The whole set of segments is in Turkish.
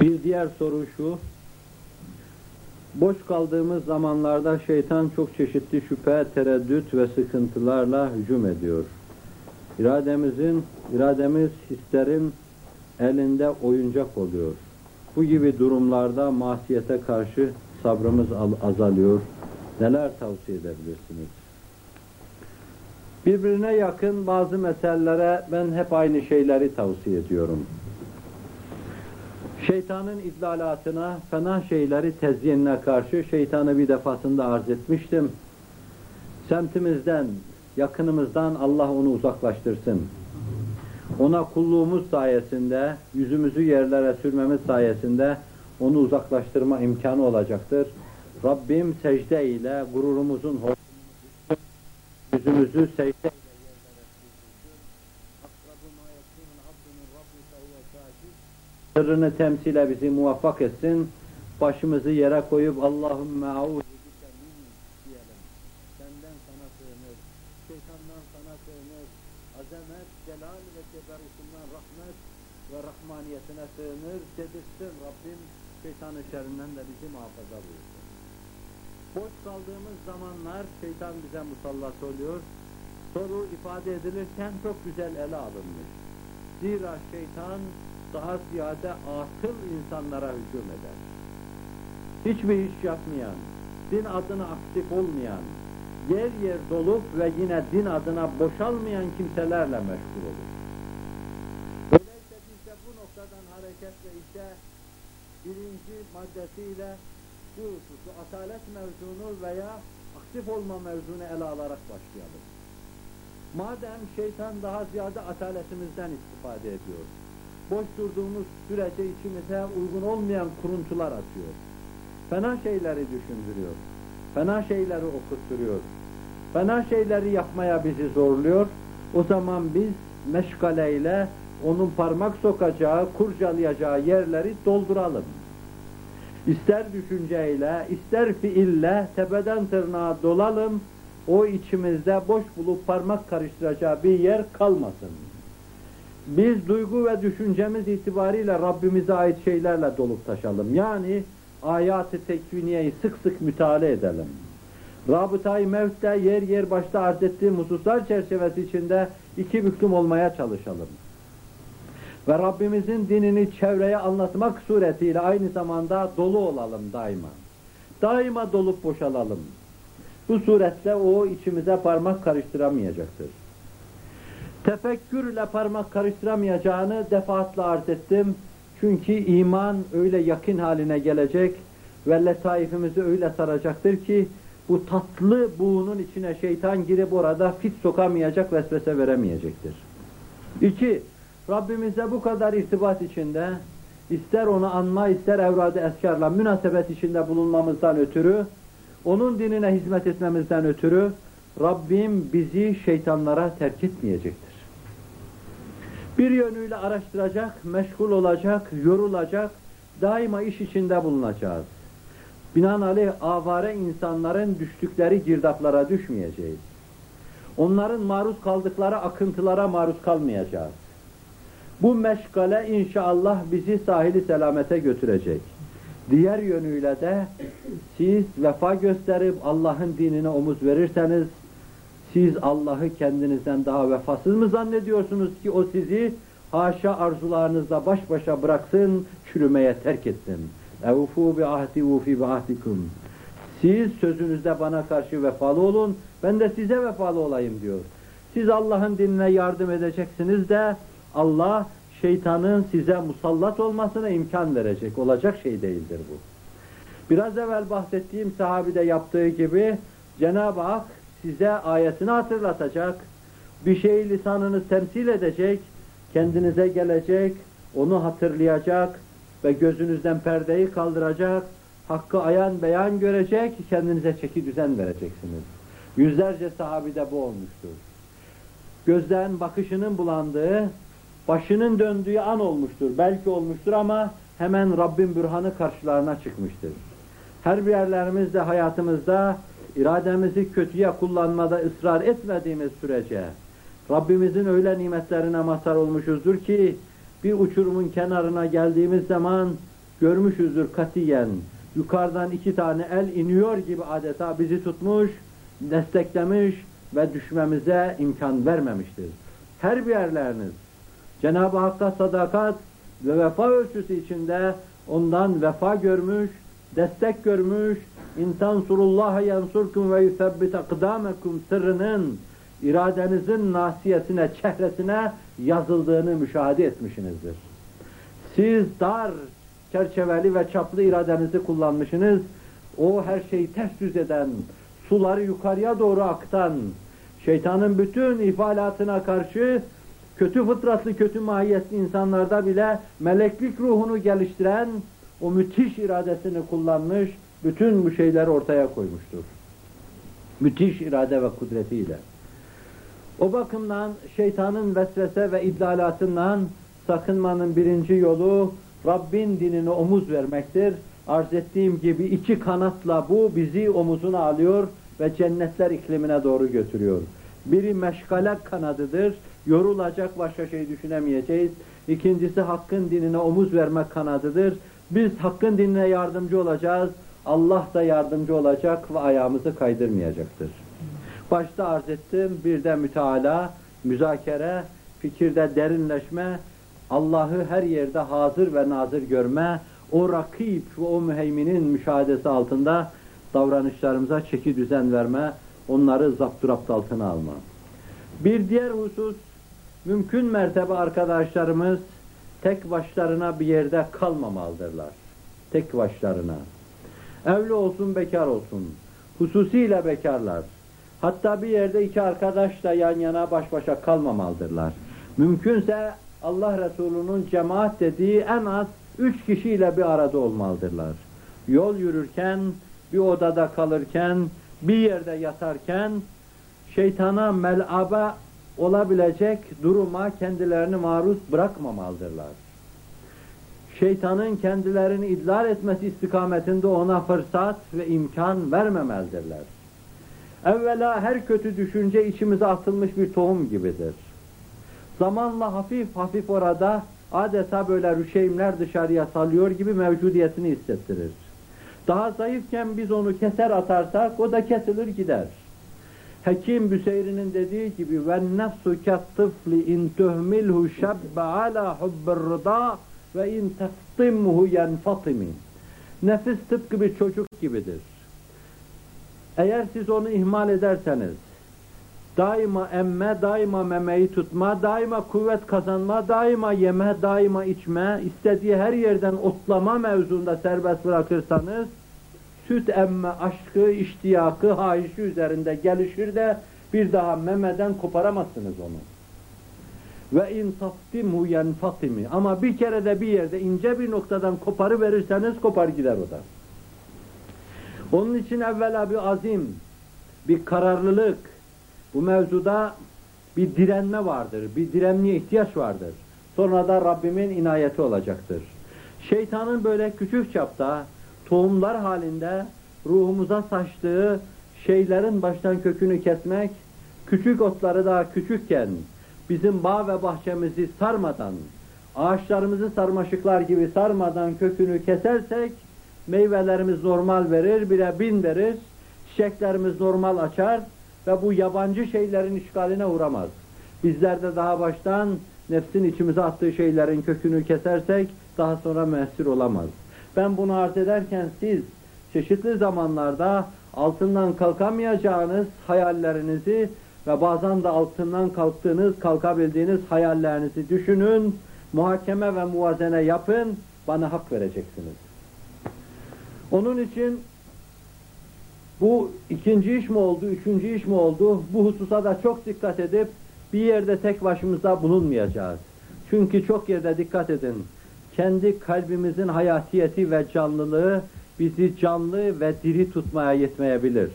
Bir diğer soru şu. Boş kaldığımız zamanlarda şeytan çok çeşitli şüphe, tereddüt ve sıkıntılarla hücum ediyor. İrademizin, irademiz hislerin elinde oyuncak oluyor. Bu gibi durumlarda masiyete karşı sabrımız azalıyor. Neler tavsiye edebilirsiniz? Birbirine yakın bazı meselelere ben hep aynı şeyleri tavsiye ediyorum. Şeytanın idlalatına, fena şeyleri tezyinine karşı şeytanı bir defasında arz etmiştim. Semtimizden, yakınımızdan Allah onu uzaklaştırsın. Ona kulluğumuz sayesinde, yüzümüzü yerlere sürmemiz sayesinde onu uzaklaştırma imkanı olacaktır. Rabbim secde ile gururumuzun yüzümüzü secde ile sırrını temsile bizi muvaffak etsin. Başımızı yere koyup Allahümme auzu diyelim. Senden sana sığınır. Şeytandan sana sığınır. Azamet, celal ve ceberutundan rahmet ve rahmaniyetine sığınır. Dedirsin Rabbim şeytanın şerrinden de bizi muhafaza buyursun. Boş kaldığımız zamanlar şeytan bize musallat oluyor. Soru ifade edilirken çok güzel ele alınmış. Zira şeytan daha ziyade atıl insanlara hücum eder. Hiçbir iş yapmayan, din adına aktif olmayan, yer yer dolup ve yine din adına boşalmayan kimselerle meşgul olur. Öyleyse biz de bu noktadan hareketle işte birinci maddesiyle bu hususu atalet mevzunu veya aktif olma mevzunu ele alarak başlayalım. Madem şeytan daha ziyade ataletimizden istifade ediyor, boş durduğumuz sürece içimize uygun olmayan kuruntular atıyor. Fena şeyleri düşündürüyor. Fena şeyleri okutturuyor. Fena şeyleri yapmaya bizi zorluyor. O zaman biz meşgaleyle onun parmak sokacağı, kurcalayacağı yerleri dolduralım. İster düşünceyle, ister fiille tepeden tırnağa dolalım, o içimizde boş bulup parmak karıştıracağı bir yer kalmasın. Biz duygu ve düşüncemiz itibariyle Rabbimize ait şeylerle dolup taşalım. Yani ayat-ı tekviniyeyi sık sık müteala edelim. Rabıtayı mevtte yer yer başta arz ettiğim hususlar çerçevesi içinde iki büklüm olmaya çalışalım. Ve Rabbimizin dinini çevreye anlatmak suretiyle aynı zamanda dolu olalım daima. Daima dolup boşalalım. Bu suretle o içimize parmak karıştıramayacaktır. Tefekkürle parmak karıştıramayacağını defaatle arz ettim. Çünkü iman öyle yakın haline gelecek ve letaifimizi öyle saracaktır ki bu tatlı buğunun içine şeytan girip orada fit sokamayacak, vesvese veremeyecektir. İki, Rabbimize bu kadar irtibat içinde, ister onu anma, ister evrad-ı eskarla münasebet içinde bulunmamızdan ötürü, onun dinine hizmet etmemizden ötürü, Rabbim bizi şeytanlara terk etmeyecektir. Bir yönüyle araştıracak, meşgul olacak, yorulacak, daima iş içinde bulunacağız. Binaenaleyh avare insanların düştükleri girdaplara düşmeyeceğiz. Onların maruz kaldıkları akıntılara maruz kalmayacağız. Bu meşgale inşallah bizi sahili selamete götürecek. Diğer yönüyle de siz vefa gösterip Allah'ın dinine omuz verirseniz siz Allah'ı kendinizden daha vefasız mı zannediyorsunuz ki o sizi haşa arzularınızla baş başa bıraksın, çürümeye terk etsin. Evfu bi ahdi ufi bi ahdikum. Siz sözünüzde bana karşı vefalı olun, ben de size vefalı olayım diyor. Siz Allah'ın dinine yardım edeceksiniz de Allah şeytanın size musallat olmasına imkan verecek. Olacak şey değildir bu. Biraz evvel bahsettiğim sahabide yaptığı gibi Cenab-ı Hak size ayetini hatırlatacak, bir şeyi lisanınız temsil edecek, kendinize gelecek, onu hatırlayacak ve gözünüzden perdeyi kaldıracak, hakkı ayan beyan görecek, kendinize çeki düzen vereceksiniz. Yüzlerce sahabide bu olmuştur. Gözden bakışının bulandığı, başının döndüğü an olmuştur. Belki olmuştur ama hemen Rabbin bürhanı karşılarına çıkmıştır. Her bir yerlerimizde, hayatımızda irademizi kötüye kullanmada ısrar etmediğimiz sürece Rabbimizin öyle nimetlerine mazhar olmuşuzdur ki bir uçurumun kenarına geldiğimiz zaman görmüşüzdür katiyen. Yukarıdan iki tane el iniyor gibi adeta bizi tutmuş, desteklemiş ve düşmemize imkan vermemiştir. Her bir yerleriniz Cenab-ı Hakk'a sadakat ve vefa ölçüsü içinde ondan vefa görmüş, destek görmüş, insan surullaha yansurkum ve yusebbit akdamekum sırrının iradenizin nasiyetine, çehresine yazıldığını müşahede etmişsinizdir. Siz dar, çerçeveli ve çaplı iradenizi kullanmışsınız. O her şeyi ters düz eden, suları yukarıya doğru aktan, şeytanın bütün ifalatına karşı kötü fıtratlı, kötü mahiyetli insanlarda bile meleklik ruhunu geliştiren o müthiş iradesini kullanmış, bütün bu şeyleri ortaya koymuştur. Müthiş irade ve kudretiyle. O bakımdan şeytanın vesvese ve idlalatından sakınmanın birinci yolu Rabbin dinine omuz vermektir. Arz ettiğim gibi iki kanatla bu bizi omuzuna alıyor ve cennetler iklimine doğru götürüyor. Biri meşgale kanadıdır, yorulacak başka şey düşünemeyeceğiz. İkincisi hakkın dinine omuz vermek kanadıdır. Biz hakkın dinine yardımcı olacağız, Allah da yardımcı olacak ve ayağımızı kaydırmayacaktır. Başta arz ettim, bir de müteala, müzakere, fikirde derinleşme, Allah'ı her yerde hazır ve nazır görme, o rakip ve o müheyminin müşahedesi altında davranışlarımıza çeki düzen verme, onları zapturapt altına alma. Bir diğer husus, mümkün mertebe arkadaşlarımız tek başlarına bir yerde kalmamalıdırlar. Tek başlarına. Evli olsun, bekar olsun. Hususiyle bekarlar. Hatta bir yerde iki arkadaş da yan yana baş başa kalmamalıdırlar. Mümkünse Allah Resulü'nün cemaat dediği en az üç kişiyle bir arada olmalıdırlar. Yol yürürken, bir odada kalırken, bir yerde yatarken, şeytana mel'abe olabilecek duruma kendilerini maruz bırakmamalıdırlar. Şeytanın kendilerini idlal etmesi istikametinde ona fırsat ve imkan vermemelidirler. Evvela her kötü düşünce içimize atılmış bir tohum gibidir. Zamanla hafif hafif orada adeta böyle rüşeymler dışarıya salıyor gibi mevcudiyetini hissettirir. Daha zayıfken biz onu keser atarsak o da kesilir gider. Hekim Büseyri'nin dediği gibi ve nefsu kettifli in tuhmilhu şebbe ala hubbir ve in teftimhu yenfatimi. Nefis tıpkı bir çocuk gibidir. Eğer siz onu ihmal ederseniz, daima emme, daima memeyi tutma, daima kuvvet kazanma, daima yeme, daima içme, istediği her yerden otlama mevzunda serbest bırakırsanız, süt emme aşkı, iştiyakı, hahişi üzerinde gelişir de bir daha memeden koparamazsınız onu. Ve in taftimu yenfatimi. Ama bir kere de bir yerde ince bir noktadan koparı verirseniz kopar gider o da. Onun için evvela bir azim, bir kararlılık, bu mevzuda bir direnme vardır, bir direnmeye ihtiyaç vardır. Sonra da Rabbimin inayeti olacaktır. Şeytanın böyle küçük çapta, tohumlar halinde ruhumuza saçtığı şeylerin baştan kökünü kesmek, küçük otları daha küçükken bizim bağ ve bahçemizi sarmadan, ağaçlarımızı sarmaşıklar gibi sarmadan kökünü kesersek, meyvelerimiz normal verir, bire bin verir, çiçeklerimiz normal açar ve bu yabancı şeylerin işgaline uğramaz. Bizler de daha baştan nefsin içimize attığı şeylerin kökünü kesersek daha sonra müessir olamaz. Ben bunu arz ederken siz çeşitli zamanlarda altından kalkamayacağınız hayallerinizi ve bazen de altından kalktığınız, kalkabildiğiniz hayallerinizi düşünün, muhakeme ve muvazene yapın, bana hak vereceksiniz. Onun için bu ikinci iş mi oldu, üçüncü iş mi oldu, bu hususa da çok dikkat edip bir yerde tek başımızda bulunmayacağız. Çünkü çok yerde dikkat edin, kendi kalbimizin hayatiyeti ve canlılığı bizi canlı ve diri tutmaya yetmeyebilir.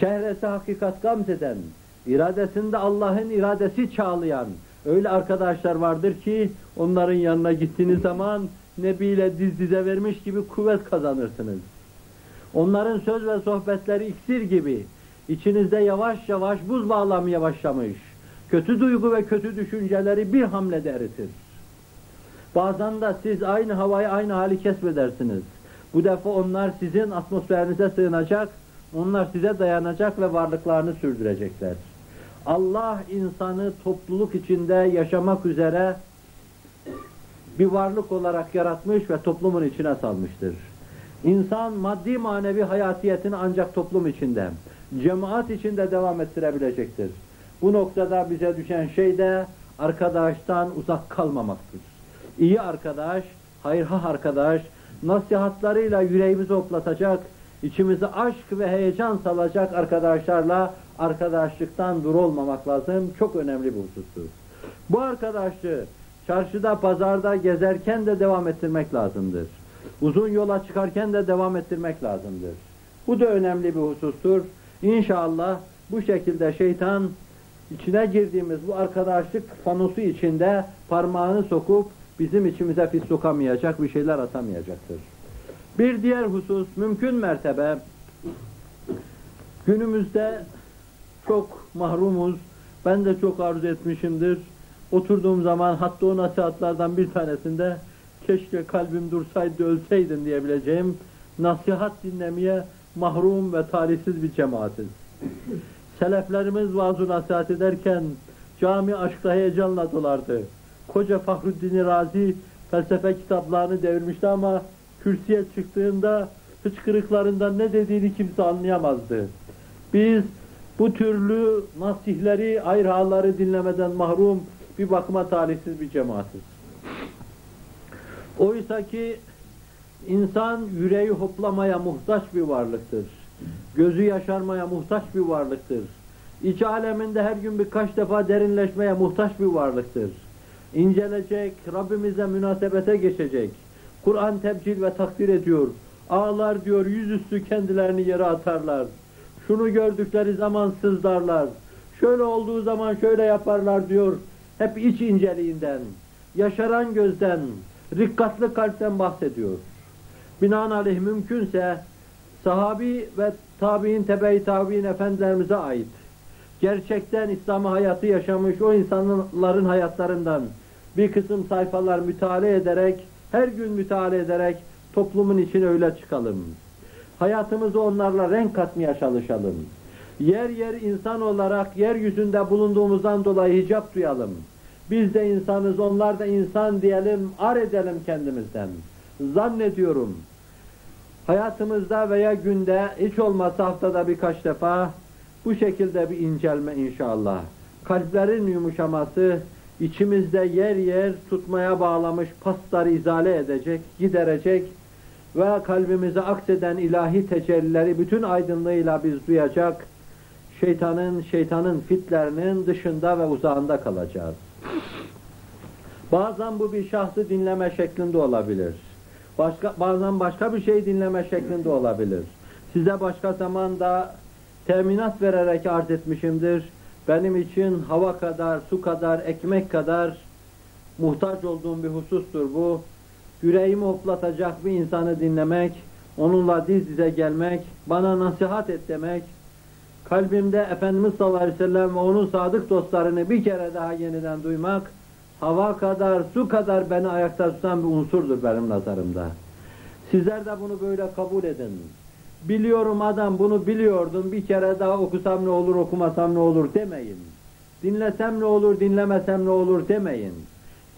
Çehresi hakikat gamzeden, iradesinde Allah'ın iradesi çağlayan öyle arkadaşlar vardır ki onların yanına gittiğiniz zaman Nebi ile diz dize vermiş gibi kuvvet kazanırsınız. Onların söz ve sohbetleri iksir gibi içinizde yavaş yavaş buz bağlamaya başlamış. Kötü duygu ve kötü düşünceleri bir hamlede eritir. Bazen de siz aynı havayı aynı hali kesmedersiniz. Bu defa onlar sizin atmosferinize sığınacak, onlar size dayanacak ve varlıklarını sürdürecekler. Allah insanı topluluk içinde yaşamak üzere bir varlık olarak yaratmış ve toplumun içine salmıştır. İnsan maddi manevi hayatiyetini ancak toplum içinde, cemaat içinde devam ettirebilecektir. Bu noktada bize düşen şey de arkadaştan uzak kalmamaktır. İyi arkadaş, hayırha arkadaş, nasihatlarıyla yüreğimizi hoplatacak, içimize aşk ve heyecan salacak arkadaşlarla arkadaşlıktan dur olmamak lazım. Çok önemli bir husustur. Bu arkadaşlığı çarşıda, pazarda gezerken de devam ettirmek lazımdır. Uzun yola çıkarken de devam ettirmek lazımdır. Bu da önemli bir husustur. İnşallah bu şekilde şeytan içine girdiğimiz bu arkadaşlık fanusu içinde parmağını sokup bizim içimize pis sokamayacak, bir şeyler atamayacaktır. Bir diğer husus, mümkün mertebe günümüzde çok mahrumuz. Ben de çok arzu etmişimdir. Oturduğum zaman hatta o nasihatlardan bir tanesinde keşke kalbim dursaydı ölseydim diyebileceğim nasihat dinlemeye mahrum ve talihsiz bir cemaatiz. Seleflerimiz vaaz nasihat ederken cami aşkla heyecanla dolardı. Koca Fahruddin Razi felsefe kitaplarını devirmişti ama kürsüye çıktığında hıçkırıklarından ne dediğini kimse anlayamazdı. Biz bu türlü nasihleri, ayrhaları dinlemeden mahrum bir bakıma talihsiz bir cemaatiz. Oysa ki insan yüreği hoplamaya muhtaç bir varlıktır. Gözü yaşarmaya muhtaç bir varlıktır. İç aleminde her gün birkaç defa derinleşmeye muhtaç bir varlıktır. İncelecek, Rabbimize münasebete geçecek. Kur'an tebcil ve takdir ediyor. Ağlar diyor, yüzüstü kendilerini yere atarlar. Şunu gördükleri zaman sızdarlar. Şöyle olduğu zaman şöyle yaparlar diyor. Hep iç inceliğinden, yaşaran gözden, rikkatlı kalpten bahsediyor. Binaenaleyh mümkünse sahabi ve tabi'in, tebe-i tabi'in efendilerimize ait gerçekten İslam hayatı yaşamış o insanların hayatlarından bir kısım sayfalar müteala ederek, her gün müteala ederek toplumun içine öyle çıkalım. Hayatımızı onlarla renk katmaya çalışalım. Yer yer insan olarak yeryüzünde bulunduğumuzdan dolayı hicap duyalım. Biz de insanız, onlar da insan diyelim, ar edelim kendimizden. Zannediyorum, hayatımızda veya günde, hiç olmazsa haftada birkaç defa bu şekilde bir incelme inşallah. Kalplerin yumuşaması, içimizde yer yer tutmaya bağlamış pasları izale edecek, giderecek ve kalbimize akseden ilahi tecellileri bütün aydınlığıyla biz duyacak, şeytanın, şeytanın fitlerinin dışında ve uzağında kalacağız. Bazen bu bir şahsı dinleme şeklinde olabilir. Başka, bazen başka bir şey dinleme şeklinde olabilir. Size başka zamanda teminat vererek arz etmişimdir. Benim için hava kadar, su kadar, ekmek kadar muhtaç olduğum bir husustur bu. Yüreğimi hoplatacak bir insanı dinlemek, onunla diz dize gelmek, bana nasihat et demek, kalbimde Efendimiz sallallahu aleyhi ve sellem ve onun sadık dostlarını bir kere daha yeniden duymak, hava kadar, su kadar beni ayakta tutan bir unsurdur benim nazarımda. Sizler de bunu böyle kabul edin. Biliyorum adam bunu biliyordum, bir kere daha okusam ne olur, okumasam ne olur demeyin. Dinlesem ne olur, dinlemesem ne olur demeyin.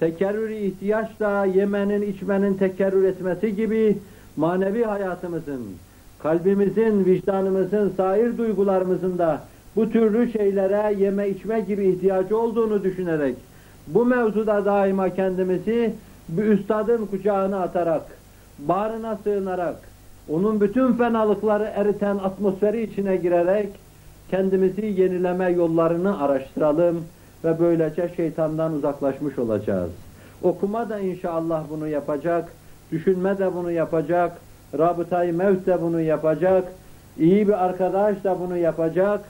Tekerrür ihtiyaçla yemenin, içmenin tekerrür etmesi gibi manevi hayatımızın, kalbimizin, vicdanımızın, sair duygularımızın da bu türlü şeylere yeme içme gibi ihtiyacı olduğunu düşünerek bu mevzuda daima kendimizi bir üstadın kucağına atarak, bağrına sığınarak, onun bütün fenalıkları eriten atmosferi içine girerek kendimizi yenileme yollarını araştıralım ve böylece şeytandan uzaklaşmış olacağız. Okuma da inşallah bunu yapacak, düşünme de bunu yapacak, rabıtayı mevt de bunu yapacak, iyi bir arkadaş da bunu yapacak,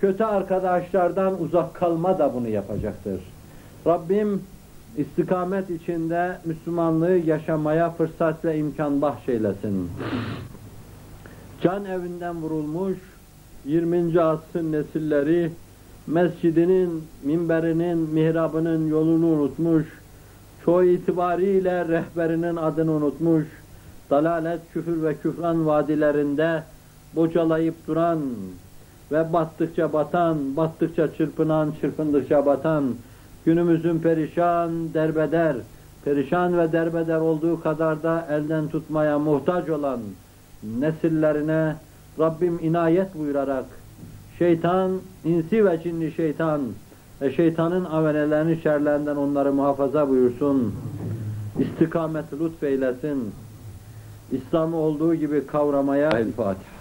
kötü arkadaşlardan uzak kalma da bunu yapacaktır. Rabbim istikamet içinde Müslümanlığı yaşamaya fırsat ve imkan bahşeylesin. Can evinden vurulmuş 20. asrın nesilleri mescidinin, minberinin, mihrabının yolunu unutmuş, çoğu itibariyle rehberinin adını unutmuş, dalalet, küfür ve küfran vadilerinde bocalayıp duran ve battıkça batan, battıkça çırpınan, çırpındıkça batan, Günümüzün perişan, derbeder, perişan ve derbeder olduğu kadar da elden tutmaya muhtaç olan nesillerine Rabbim inayet buyurarak şeytan, insi ve cinli şeytan ve şeytanın avenelerini şerlerinden onları muhafaza buyursun. İstikameti lütfeylesin. İslam'ı olduğu gibi kavramaya El Fatiha.